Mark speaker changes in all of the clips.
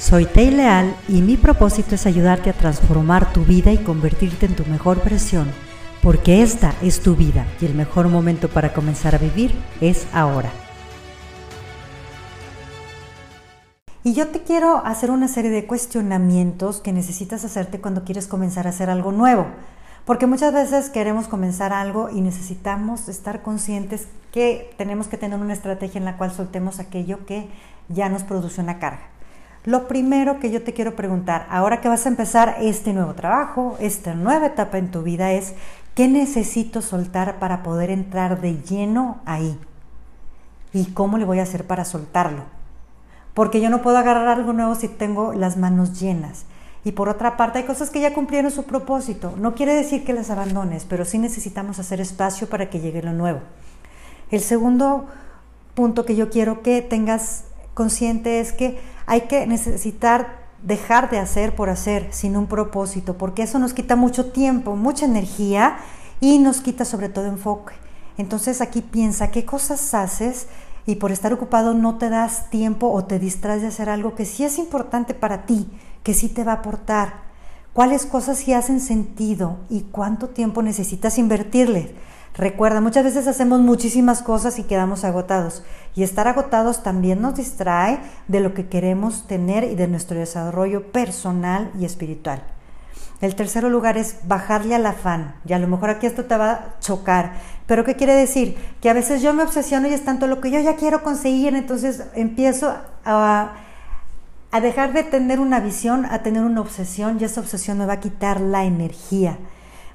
Speaker 1: Soy Tei Leal y mi propósito es ayudarte a transformar tu vida y convertirte en tu mejor versión, porque esta es tu vida y el mejor momento para comenzar a vivir es ahora. Y yo te quiero hacer una serie de cuestionamientos que necesitas hacerte cuando quieres comenzar a hacer algo nuevo. Porque muchas veces queremos comenzar algo y necesitamos estar conscientes que tenemos que tener una estrategia en la cual soltemos aquello que ya nos produce una carga. Lo primero que yo te quiero preguntar, ahora que vas a empezar este nuevo trabajo, esta nueva etapa en tu vida es, ¿qué necesito soltar para poder entrar de lleno ahí? ¿Y cómo le voy a hacer para soltarlo? porque yo no puedo agarrar algo nuevo si tengo las manos llenas. Y por otra parte, hay cosas que ya cumplieron su propósito. No quiere decir que las abandones, pero sí necesitamos hacer espacio para que llegue lo nuevo. El segundo punto que yo quiero que tengas consciente es que hay que necesitar dejar de hacer por hacer sin un propósito, porque eso nos quita mucho tiempo, mucha energía y nos quita sobre todo enfoque. Entonces aquí piensa qué cosas haces y por estar ocupado no te das tiempo o te distraes de hacer algo que sí es importante para ti, que sí te va a aportar. ¿Cuáles cosas sí hacen sentido y cuánto tiempo necesitas invertirle? Recuerda, muchas veces hacemos muchísimas cosas y quedamos agotados. Y estar agotados también nos distrae de lo que queremos tener y de nuestro desarrollo personal y espiritual. El tercer lugar es bajarle al afán. Y a lo mejor aquí esto te va a chocar. Pero ¿qué quiere decir? Que a veces yo me obsesiono y es tanto lo que yo ya quiero conseguir, entonces empiezo a, dejar de tener una visión, a tener una obsesión y esa obsesión me va a quitar la energía.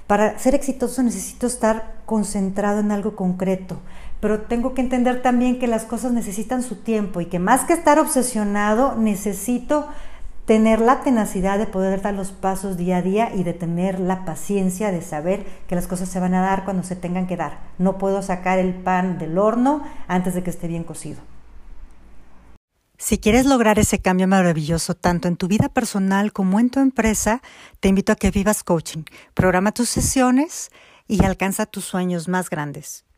Speaker 1: Para ser exitoso necesito estar concentrado en algo concreto, pero tengo que entender también que las cosas necesitan su tiempo y que más que estar obsesionado necesito tener la tenacidad de poder dar los pasos día a día y de tener la paciencia de saber que las cosas se van a dar cuando se tengan que dar. No puedo sacar el pan del horno antes de que esté bien cocido. Si quieres lograr ese cambio maravilloso tanto en tu vida personal como en tu empresa, te invito a que vivas coaching. Programa tus sesiones y alcanza tus sueños más grandes.